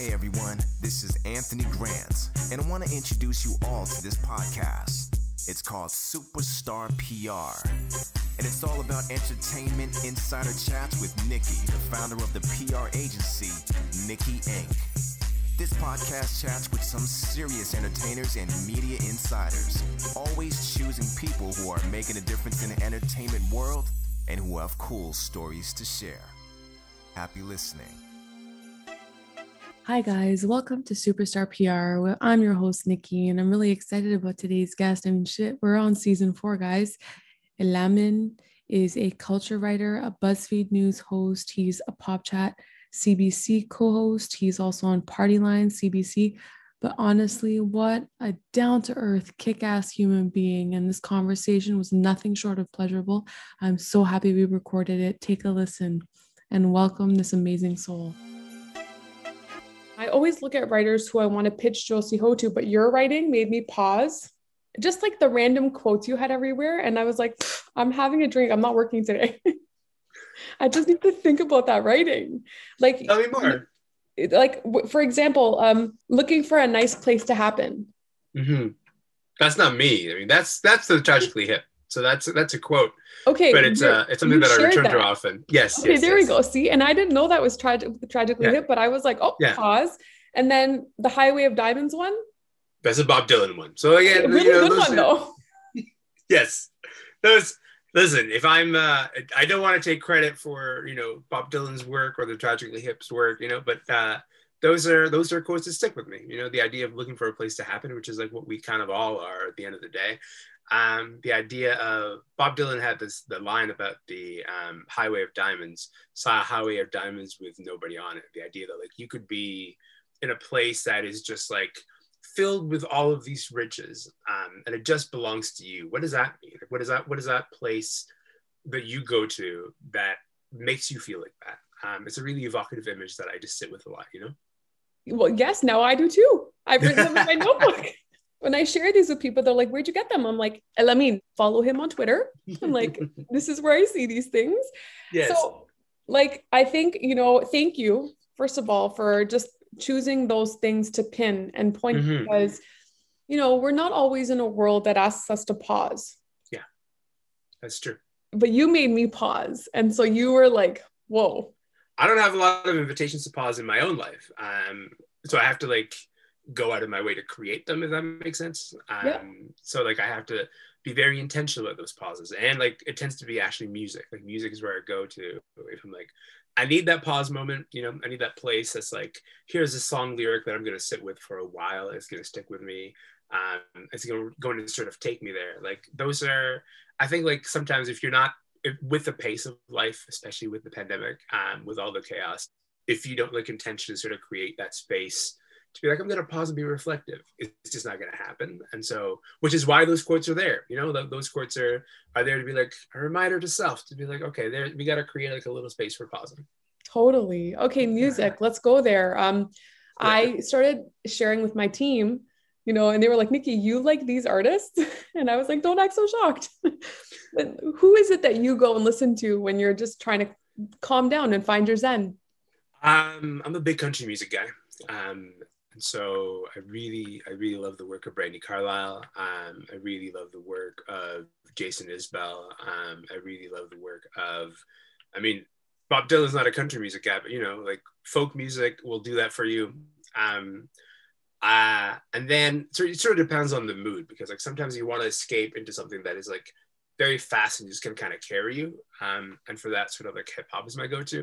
Hey everyone, this is Anthony Grant, and I want to introduce you all to this podcast. It's called Superstar PR, and it's all about entertainment insider chats with Nikki, the founder of the PR agency, Nikki Inc. This podcast chats with some serious entertainers and media insiders, always choosing people who are making a difference in the entertainment world and who have cool stories to share. Happy listening. Hi, guys. Welcome to Superstar PR. I'm your host, Nikki, and I'm really excited about today's guest. I mean, shit, we're on season four, guys. Elamin is a culture writer, a BuzzFeed News host. He's a Pop Chat CBC co host. He's also on Party Line CBC. But honestly, what a down to earth, kick ass human being. And this conversation was nothing short of pleasurable. I'm so happy we recorded it. Take a listen and welcome this amazing soul. I always look at writers who I want to pitch Josie Ho to, but your writing made me pause. Just like the random quotes you had everywhere. And I was like, I'm having a drink. I'm not working today. I just need to think about that writing. Like, tell me more. Like, for example, um, looking for a nice place to happen. Mm-hmm. That's not me. I mean, that's that's the tragically hip. So that's that's a quote. Okay, but it's uh it's something that I return that. to often. Yes. Okay, yes, there yes. we go. See, and I didn't know that was tragic tragically yeah. hip, but I was like, oh, yeah. pause. And then the Highway of Diamonds one. That's a Bob Dylan one. So again, really you know, good one though. yes, those. Listen, if I'm, uh, I don't want to take credit for you know Bob Dylan's work or the Tragically Hip's work, you know, but uh, those are those are quotes that stick with me. You know, the idea of looking for a place to happen, which is like what we kind of all are at the end of the day um, the idea of Bob Dylan had this the line about the um, highway of diamonds, saw a highway of diamonds with nobody on it. The idea that like you could be in a place that is just like filled with all of these riches, um, and it just belongs to you. What does that mean? Like, what is that? What is that place that you go to that makes you feel like that? Um, it's a really evocative image that I just sit with a lot. You know. Well, yes, now I do too. I've written them in my notebook when I share these with people, they're like, Where'd you get them? I'm like, Elamin, follow him on Twitter. I'm like, This is where I see these things. Yes. So, like, I think, you know, thank you, first of all, for just choosing those things to pin and point mm-hmm. because, you know, we're not always in a world that asks us to pause. Yeah, that's true. But you made me pause. And so you were like, Whoa. I don't have a lot of invitations to pause in my own life. Um, so I have to like, go out of my way to create them if that makes sense. Um, yeah. so like i have to be very intentional about those pauses. And like it tends to be actually music. Like music is where i go to if i'm like i need that pause moment you know i need that place that's like here's a song lyric that i'm going to sit with for a while it's going to stick with me. Um, it's going to sort of take me there. Like those are i think like sometimes if you're not if, with the pace of life especially with the pandemic um, with all the chaos if you don't like intentionally sort of create that space to be like, I'm going to pause and be reflective. It's just not going to happen. And so, which is why those quotes are there. You know, those quotes are are there to be like a reminder to self to be like, okay, there we got to create like a little space for pausing. Totally. Okay, music. Let's go there. Um, yeah. I started sharing with my team, you know, and they were like, Nikki, you like these artists? And I was like, don't act so shocked. but who is it that you go and listen to when you're just trying to calm down and find your zen? Um, I'm a big country music guy. Um, so I really, I really love the work of Brandi Carlile. Um, I really love the work of Jason Isbell. Um, I really love the work of, I mean, Bob Dylan's not a country music guy, but you know, like folk music will do that for you. Um, uh, and then so it sort of depends on the mood because like sometimes you want to escape into something that is like very fast and just can kind of carry you. Um, and for that, sort of like hip hop is my go to.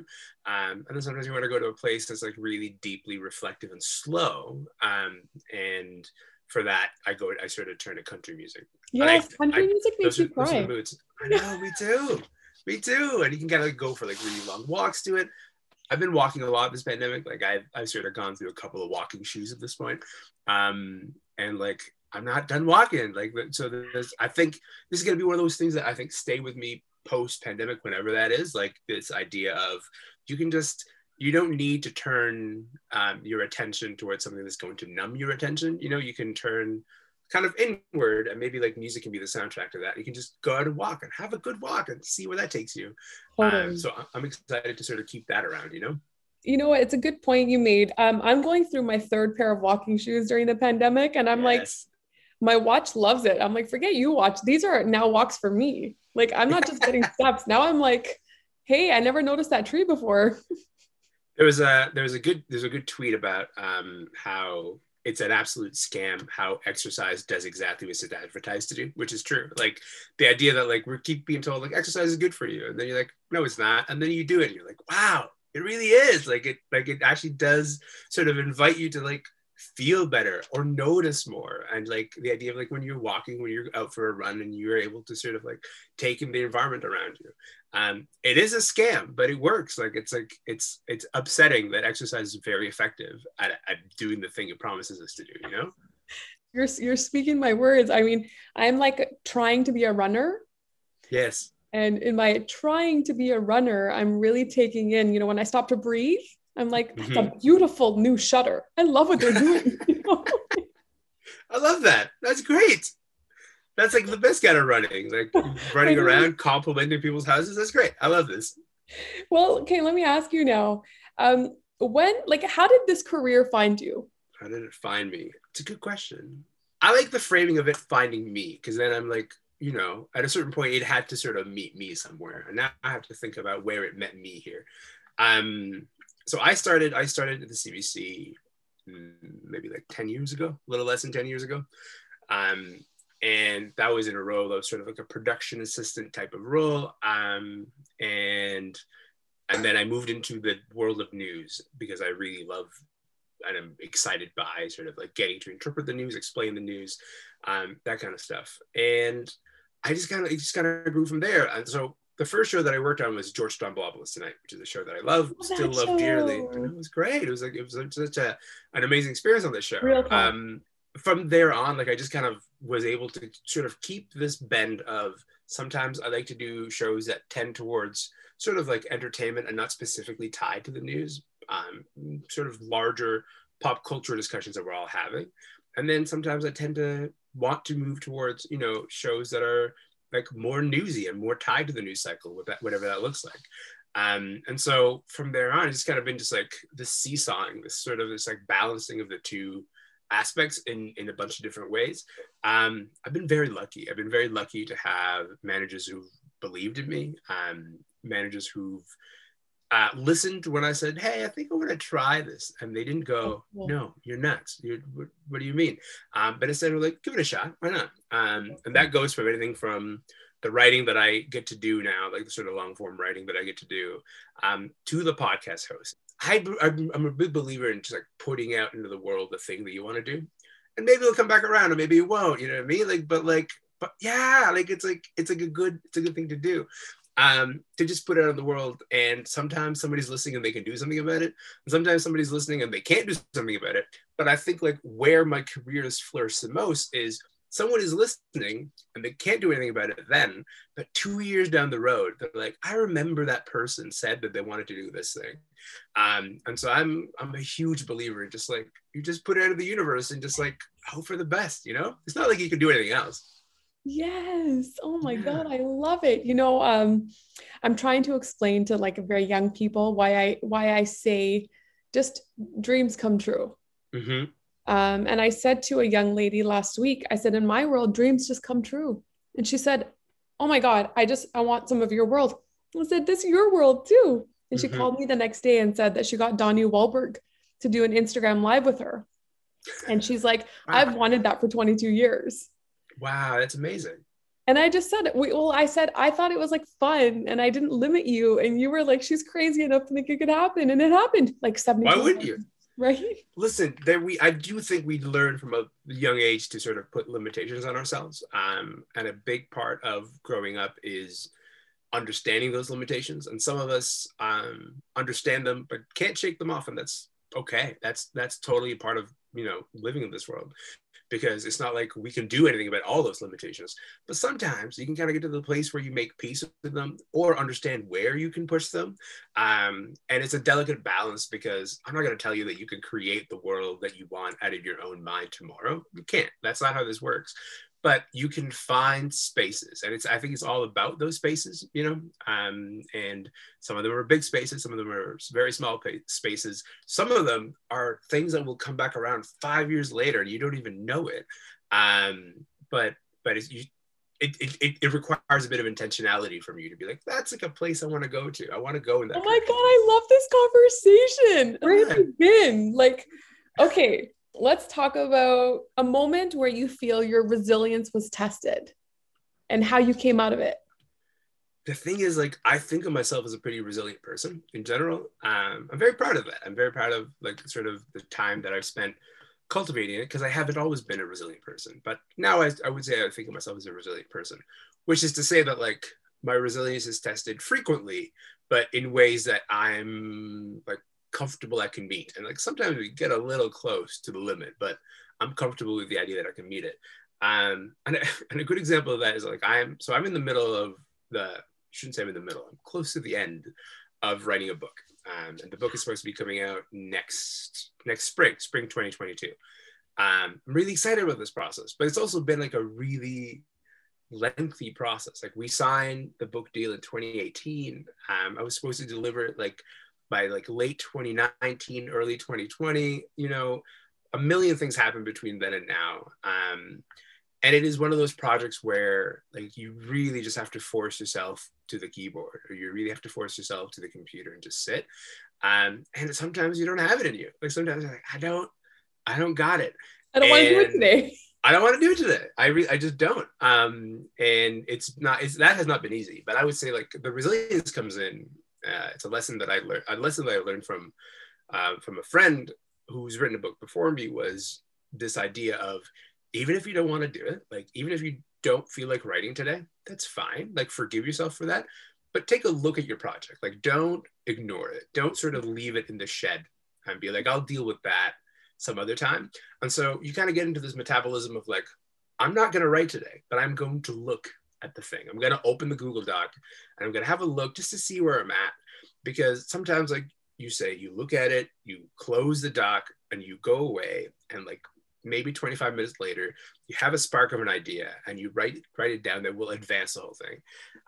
Um, and then sometimes you want to go to a place that's like really deeply reflective and slow. Um, and for that, I go, I sort of turn to country music. Yes, I, country I, music makes you cry. moods. I know, me too. Me too. And you can kind of go for like really long walks to it. I've been walking a lot this pandemic. Like I've, I've sort of gone through a couple of walking shoes at this point. Um, and like I'm not done walking. Like, so there's, I think this is going to be one of those things that I think stay with me post pandemic, whenever that is. Like this idea of you can just, you don't need to turn um, your attention towards something that's going to numb your attention. You know, you can turn kind of inward and maybe like music can be the soundtrack to that. You can just go out and walk and have a good walk and see where that takes you. Um, so I'm excited to sort of keep that around, you know? you know what? It's a good point you made. Um, I'm going through my third pair of walking shoes during the pandemic, and I'm yes. My watch loves it. I'm like, forget you watch. These are now walks for me. Like, I'm not just getting steps. Now I'm like, hey, I never noticed that tree before. there was a there was a good there's a good tweet about um, how it's an absolute scam how exercise does exactly what it's advertised to do, which is true. Like the idea that like we keep being told like exercise is good for you, and then you're like, no, it's not, and then you do it, and you're like, wow, it really is. Like it like it actually does sort of invite you to like feel better or notice more. And like the idea of like when you're walking when you're out for a run and you're able to sort of like take in the environment around you. Um it is a scam but it works. Like it's like it's it's upsetting that exercise is very effective at, at doing the thing it promises us to do you know? You're you're speaking my words. I mean i'm like trying to be a runner. Yes. And in my trying to be a runner i'm really taking in you know when i stop to breathe I'm like, that's mm-hmm. a beautiful new shutter. I love what they're doing. I love that. That's great. That's like the best kind of running, like running around, complimenting people's houses. That's great. I love this. Well, okay, let me ask you now. Um, when, like, how did this career find you? How did it find me? It's a good question. I like the framing of it finding me because then I'm like, you know, at a certain point, it had to sort of meet me somewhere, and now I have to think about where it met me here. Um, so I started I started at the CBC mm, maybe like 10 years ago, a little less than 10 years ago. Um, and that was in a role that was sort of like a production assistant type of role. Um, and and then I moved into the world of news because I really love and I'm excited by sort of like getting to interpret the news, explain the news, um, that kind of stuff. And I just kind of just kind of grew from there. And so the first show that I worked on was George Stroumboulopoulos Tonight, which is a show that I love, oh, still love show. dearly. And it was great. It was like it was such a an amazing experience on this show. Um, from there on, like I just kind of was able to sort of keep this bend of sometimes I like to do shows that tend towards sort of like entertainment and not specifically tied to the news, um, sort of larger pop culture discussions that we're all having. And then sometimes I tend to want to move towards, you know, shows that are like more newsy and more tied to the news cycle, whatever that looks like. Um, and so from there on, it's kind of been just like this seesawing, this sort of this like balancing of the two aspects in in a bunch of different ways. Um, I've been very lucky. I've been very lucky to have managers who've believed in me, um, managers who've uh, listened when I said, "Hey, I think I'm going to try this," and they didn't go, oh, "No, you're nuts. You're, what, what, do you mean?" Um, but instead, we're like, "Give it a shot. Why not?" Um, and that goes from anything from the writing that I get to do now, like the sort of long form writing that I get to do, um, to the podcast host. I, I'm a big believer in just like putting out into the world the thing that you want to do, and maybe it'll come back around, or maybe it won't. You know what I mean? Like, but like, but yeah, like it's like it's like a good it's a good thing to do um, to just put it out in the world. And sometimes somebody's listening and they can do something about it. And sometimes somebody's listening and they can't do something about it. But I think like where my career has flourished the most is someone is listening and they can't do anything about it then. But two years down the road, they're like, I remember that person said that they wanted to do this thing. Um, and so I'm I'm a huge believer in just like you just put it out of the universe and just like hope for the best, you know? It's not like you can do anything else. Yes. Oh my. God. I love it. You know, um, I'm trying to explain to like very young people why I why I say just dreams come true. Mm-hmm. Um, and I said to a young lady last week, I said, in my world, dreams just come true. And she said, Oh my God, I just I want some of your world. I said, This is your world too. And she mm-hmm. called me the next day and said that she got Donnie Wahlberg to do an Instagram live with her. And she's like, wow. I've wanted that for 22 years. Wow, that's amazing. And I just said, well, I said, I thought it was like fun and I didn't limit you. And you were like, she's crazy enough to think it could happen. And it happened like 70. Why would you? Right. Listen, there we, I do think we learn from a young age to sort of put limitations on ourselves. Um, and a big part of growing up is understanding those limitations. And some of us um, understand them, but can't shake them off. And that's okay. That's, that's totally part of, you know, living in this world because it's not like we can do anything about all those limitations. But sometimes you can kind of get to the place where you make peace with them or understand where you can push them. Um, and it's a delicate balance because I'm not going to tell you that you can create the world that you want out of your own mind tomorrow. You can't. That's not how this works. But you can find spaces and it's i think it's all about those spaces you know um, and some of them are big spaces some of them are very small spaces some of them are things that will come back around five years later and you don't even know it um, but but it's you it, it, it requires a bit of intentionality from you to be like, that's like a place I want to go to. I want to go in that. Oh my God, I love this conversation. Where have you been? Like, okay, let's talk about a moment where you feel your resilience was tested and how you came out of it. The thing is like i think of myself as a pretty resilient person in general. Um, i'm very proud of that. I'm very proud of like sort of the time that i've spent cultivating it because i haven't always been a resilient person. But now I, I would say i think of myself as a resilient person which is to say that like my resilience is tested frequently but in ways that i'm like comfortable I can meet. And like sometimes we get a little close to the limit, but I'm comfortable with the idea that I can meet it. Um, and, and a good example of that is like I'm so I'm in the middle of the shouldn't say I'm in the middle. I'm close to the end of writing a book, um, and the book is supposed to be coming out next next spring, spring 2022. Um, I'm really excited about this process, but it's also been like a really lengthy process. Like we signed the book deal in 2018. Um, I was supposed to deliver it like by like late 2019, early 2020, you know, a million things happen between then and now. Um, and it is one of those projects where like you really just have to force yourself to the keyboard or you really have to force yourself to the computer and just sit. Um, and sometimes you don't have it in you. Like sometimes you're like, I don't, I don't got it. I don't want to do it today. I don't want to do it today. I re- I just don't. Um, and it's not. It's that has not been easy. But I would say like the resilience comes in uh, it's a lesson that I learned. A lesson that I learned from uh, from a friend who's written a book before me was this idea of even if you don't want to do it, like even if you don't feel like writing today, that's fine. Like forgive yourself for that, but take a look at your project. Like don't ignore it. Don't sort of leave it in the shed and be like, I'll deal with that some other time. And so you kind of get into this metabolism of like, I'm not going to write today, but I'm going to look at the thing. I'm going to open the Google Doc and I'm going to have a look just to see where I'm at. Because sometimes, like you say, you look at it, you close the doc, and you go away. And like maybe 25 minutes later, you have a spark of an idea and you write, write it down that will advance the whole thing.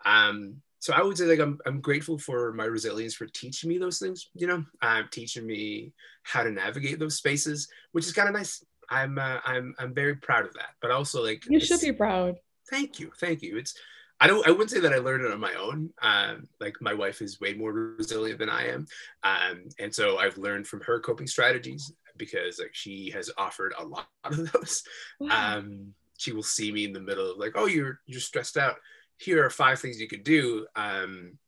Um, so I would say like I'm, I'm grateful for my resilience for teaching me those things, you know, um, teaching me how to navigate those spaces, which is kind of nice. I'm uh, I'm I'm very proud of that. But also like you should be proud thank you thank you. It's i don't i wouldn't say that i learned it on my own. Um, like my wife is way more resilient than i am. Um, and so i've learned from her coping strategies because like she has offered a lot of those. Wow. um, she will see me in the middle of like oh you're you're stressed out. Here are five things you could do. Um,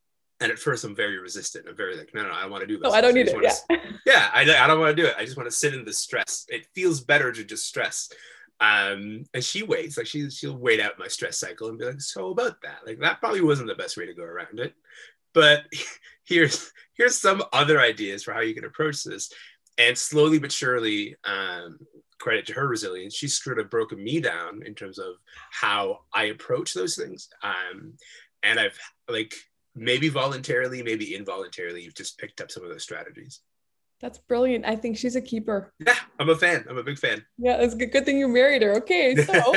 and at first i'm very resistant. I'm very like no no i don't want to do this. Oh, i don't need it yeah. To, yeah. I, I don't want to do it. I just want to sit in the stress. It feels better to just stress um, and she waits, like she she'll wait out my stress cycle and be like, so about that, like that probably wasn't the best way to go around it. But here's here's some other ideas for how you can approach this. And slowly but surely, um, credit to her resilience, she's sort of broken me down in terms of how I approach those things. Um, and I've like maybe voluntarily, maybe involuntarily, you've just picked up some of those strategies. That's brilliant. I think she's a keeper. Yeah, I'm a fan. I'm a big fan. Yeah, it's a good thing you married her. Okay, so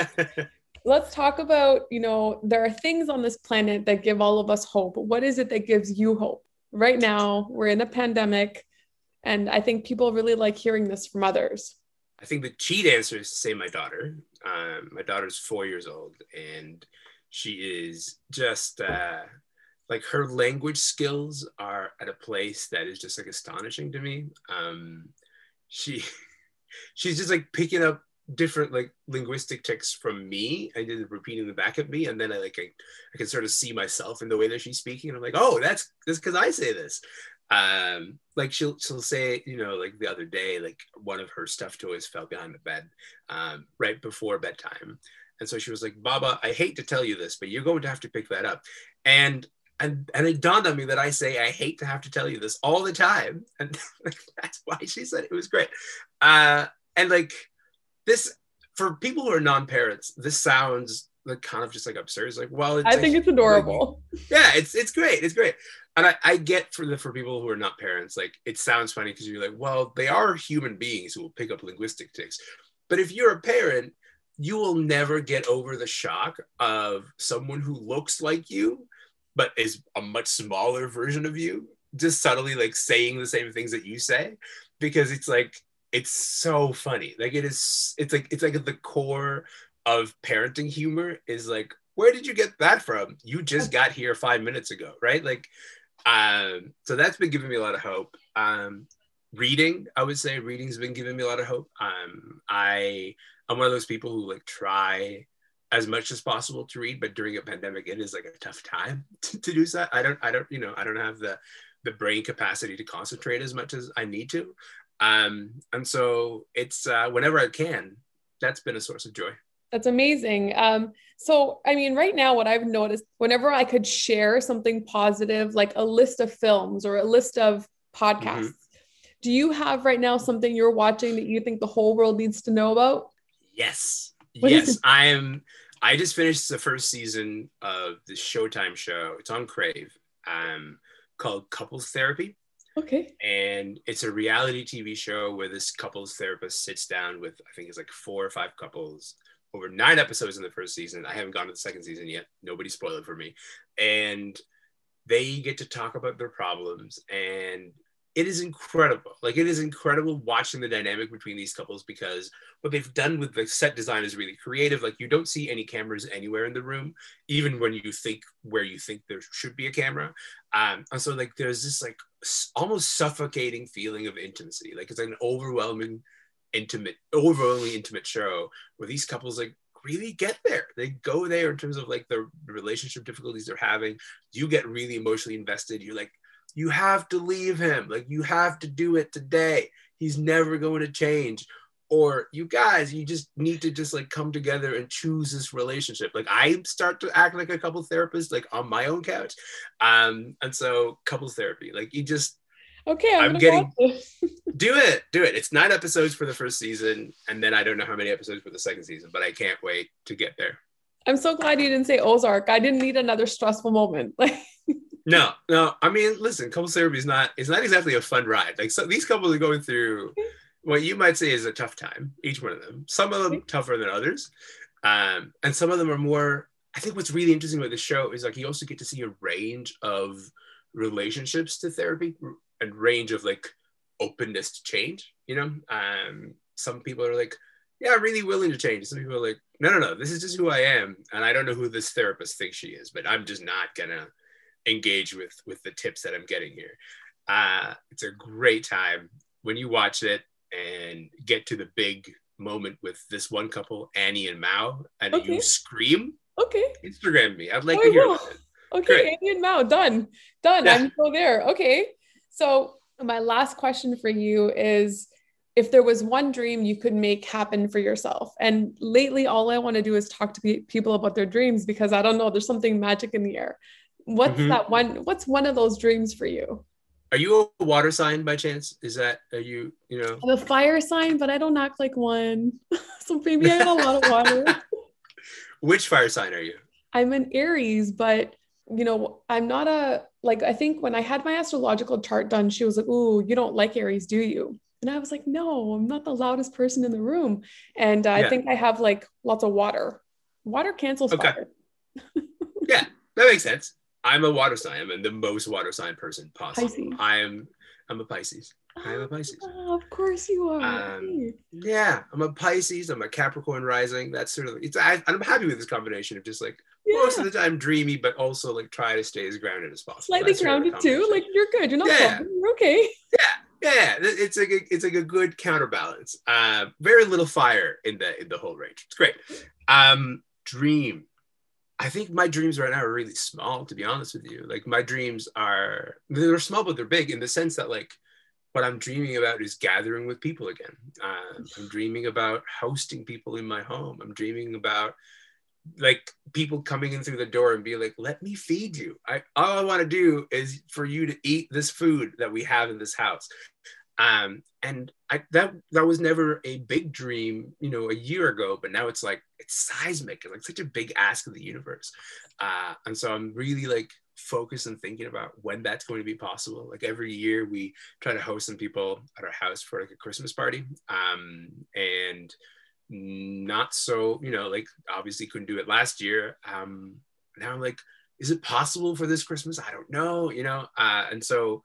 let's talk about, you know, there are things on this planet that give all of us hope. What is it that gives you hope? Right now, we're in a pandemic, and I think people really like hearing this from others. I think the cheat answer is to say my daughter. Um, my daughter's four years old, and she is just uh, like her language skills are at a place that is just like astonishing to me. Um, she she's just like picking up different like linguistic ticks from me. And did repeating them back at me and then I like I, I can sort of see myself in the way that she's speaking and I'm like oh that's that's because I say this. Um like she'll she'll say you know like the other day like one of her stuffed toys fell behind the bed um right before bedtime. And so she was like baba I hate to tell you this but you're going to have to pick that up. And and and it dawned on me that I say I hate to have to tell you this all the time, and that's why she said it was great. Uh, and like this, for people who are non-parents, this sounds like kind of just like absurd. It's like, well, it's I think it's adorable. Like, yeah, it's it's great. It's great. And I, I get for the for people who are not parents, like it sounds funny because you're like, well, they are human beings who will pick up linguistic ticks. But if you're a parent, you will never get over the shock of someone who looks like you but is a much smaller version of you just subtly like saying the same things that you say because it's like it's so funny. Like it is it's like it's like the core of parenting humor is like where did you get that from? You just got here five minutes ago right? Like um so that's been giving me a lot of hope. Um reading i would say reading's been giving me a lot of hope. Um i i'm one of those people who like try as much as possible to read but during a pandemic it is like a tough time to, to do that i don't i don't you know i don't have the the brain capacity to concentrate as much as i need to. Um and so it's uh whenever i can that's been a source of joy. That's amazing. Um so i mean right now what i've noticed whenever i could share something positive like a list of films or a list of podcasts mm-hmm. do you have right now something you're watching that you think the whole world needs to know about? Yes. What yes, I am. I just finished the first season of the Showtime show. It's on Crave, um, called Couples Therapy. Okay. And it's a reality TV show where this couples therapist sits down with I think it's like four or five couples over nine episodes in the first season. I haven't gone to the second season yet. Nobody spoiled it for me. And they get to talk about their problems and it is incredible. Like it is incredible watching the dynamic between these couples because what they've done with the set design is really creative. Like you don't see any cameras anywhere in the room, even when you think where you think there should be a camera. Um, and so like there's this like almost suffocating feeling of intimacy. Like it's an overwhelming, intimate, overwhelmingly intimate show where these couples like really get there. They go there in terms of like the relationship difficulties they're having. You get really emotionally invested. You're like you have to leave him. Like you have to do it today. He's never going to change. Or you guys, you just need to just like come together and choose this relationship. Like I start to act like a couple therapist, like on my own couch. Um, and so couples therapy, like you just Okay, I'm, I'm getting do it, do it. It's nine episodes for the first season, and then I don't know how many episodes for the second season, but I can't wait to get there. I'm so glad you didn't say Ozark. I didn't need another stressful moment. Like no, no. I mean, listen, couples therapy is not it's not exactly a fun ride. Like so these couples are going through what you might say is a tough time, each one of them. Some of them tougher than others. Um, and some of them are more I think what's really interesting about the show is like you also get to see a range of relationships to therapy and range of like openness to change, you know? Um, some people are like, yeah, I'm really willing to change. Some people are like, no, no, no, this is just who I am. And I don't know who this therapist thinks she is, but I'm just not gonna engage with with the tips that I'm getting here. Uh, it's a great time when you watch it and get to the big moment with this one couple, Annie and Mao, and okay. you scream. Okay. Instagram me. I'd like oh, to hear it. Okay, Great. Annie and Mao, done. Done. Yeah. I'm still there. Okay. So my last question for you is if there was one dream you could make happen for yourself and lately all i want to do is talk to people about their dreams because i don't know there's something magic in the air what's mm-hmm. that one what's one of those dreams for you? Are you a water sign by chance? Is that are you you know? I'm a fire sign but i don't act like one. So maybe i have a lot of water. Which fire sign are you? I'm an aries but you know i'm not a like i think when i had my astrological chart done she was like oh you don't like aries do you? And i was like no i'm not the loudest person in the room. And uh, yeah. i think i have like lots of water. Water cancels okay. fire. Yeah that makes sense I'm a water sign. I'm the most water sign person possible. Pisces. I am. I'm a Pisces. I am a Pisces. Oh, of course you are. Um, yeah, I'm a Pisces. I'm a Capricorn rising. That's sort of. It's. I, am happy with this combination of just like yeah. most of the time dreamy, but also like try to stay as grounded as possible. Slightly That's grounded too. Like you're good. You're not. Yeah. You're okay. Yeah. Yeah, it's like a, it's like a good counterbalance. Uh, very little fire in the in the whole range. It's great. Um, dream I think my dreams right now are really small, to be honest with you. Like my dreams are they're small, but they're big in the sense that like what I'm dreaming about is gathering with people again. Uh, I'm dreaming about hosting people in my home. I'm dreaming about like people coming in through the door and be like, "Let me feed you." I all I want to do is for you to eat this food that we have in this house. Um, and I, that that was never a big dream, you know, a year ago, but now it's like it's seismic. It's like such a big ask of the universe, uh, and so I'm really like focused and thinking about when that's going to be possible. Like every year, we try to host some people at our house for like a Christmas party, um, and not so, you know, like obviously couldn't do it last year. Um, now I'm like, is it possible for this Christmas? I don't know, you know. Uh, and so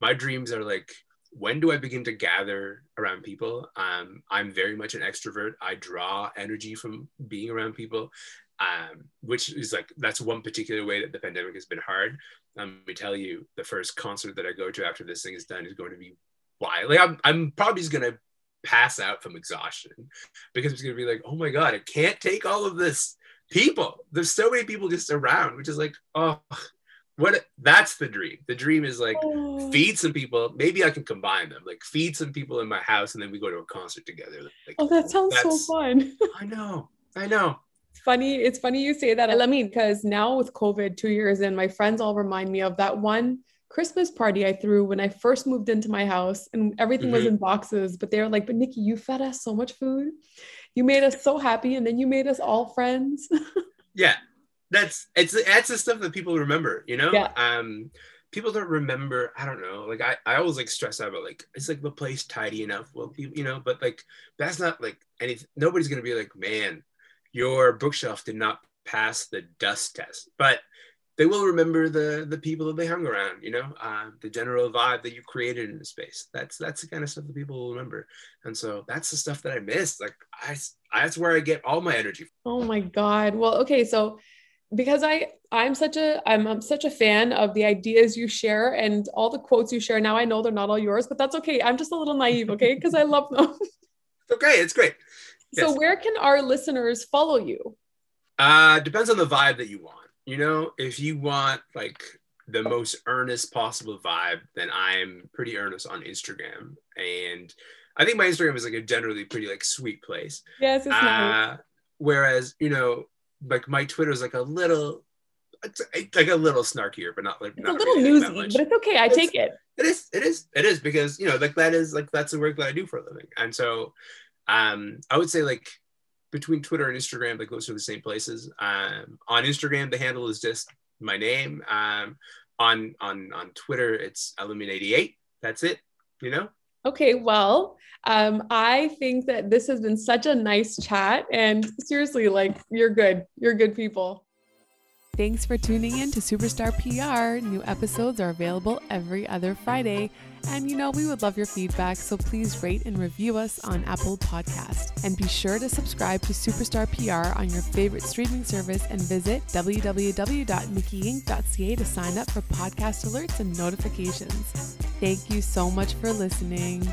my dreams are like, when do I begin to gather around people? Um, I'm very much an extrovert. I draw energy from being around people, um, which is like that's one particular way that the pandemic has been hard. Um, let me tell you, the first concert that I go to after this thing is done is going to be wild. Like I'm, I'm probably just gonna pass out from exhaustion because it's gonna be like, oh my god, I can't take all of this people. There's so many people just around, which is like, oh, what? That's the dream. The dream is like oh. feed some people. Maybe I can combine them. Like feed some people in my house, and then we go to a concert together. Like, oh, that sounds so fun. I know. I know. Funny. It's funny you say that. I mean, because now with COVID, two years in, my friends all remind me of that one Christmas party I threw when I first moved into my house and everything mm-hmm. was in boxes. But they were like, but Nikki, you fed us so much food. You made us so happy. And then you made us all friends. yeah. That's it's that's the stuff that people remember, you know? Yeah. Um people don't remember, I don't know, like I, I always like stress out about like it's like the place tidy enough. Well, you know, but like that's not like anything nobody's gonna be like, man, your bookshelf did not pass the dust test. But they will remember the the people that they hung around you know uh, the general vibe that you created in the space that's that's the kind of stuff that people will remember and so that's the stuff that i miss like i that's where i get all my energy oh my god well okay so because i i'm such a I'm, I'm such a fan of the ideas you share and all the quotes you share now i know they're not all yours but that's okay i'm just a little naive okay because i love them it's okay it's great yes. so where can our listeners follow you uh depends on the vibe that you want you know, if you want like the most earnest possible vibe, then I'm pretty earnest on Instagram. And I think my Instagram is like a generally pretty like sweet place. Yes, it's uh, nice. Whereas, you know, like my Twitter is like a little it's like a little snarkier, but not like it's not a little newsy, but it's okay. I it's, take it. It is, it is, it is because you know, like that is like that's the work that I do for a living. And so um I would say like between Twitter and Instagram, like those are the same places. Um, on Instagram, the handle is just my name. Um, on on on Twitter, it's Elamin88. That's it. You know. Okay, well, um, I think that this has been such a nice chat, and seriously, like you're good. You're good people. Thanks for tuning in to Superstar PR. New episodes are available every other Friday. And you know, we would love your feedback, so please rate and review us on Apple Podcast. And be sure to subscribe to Superstar PR on your favorite streaming service and visit www.nikkiinc.ca to sign up for podcast alerts and notifications. Thank you so much for listening.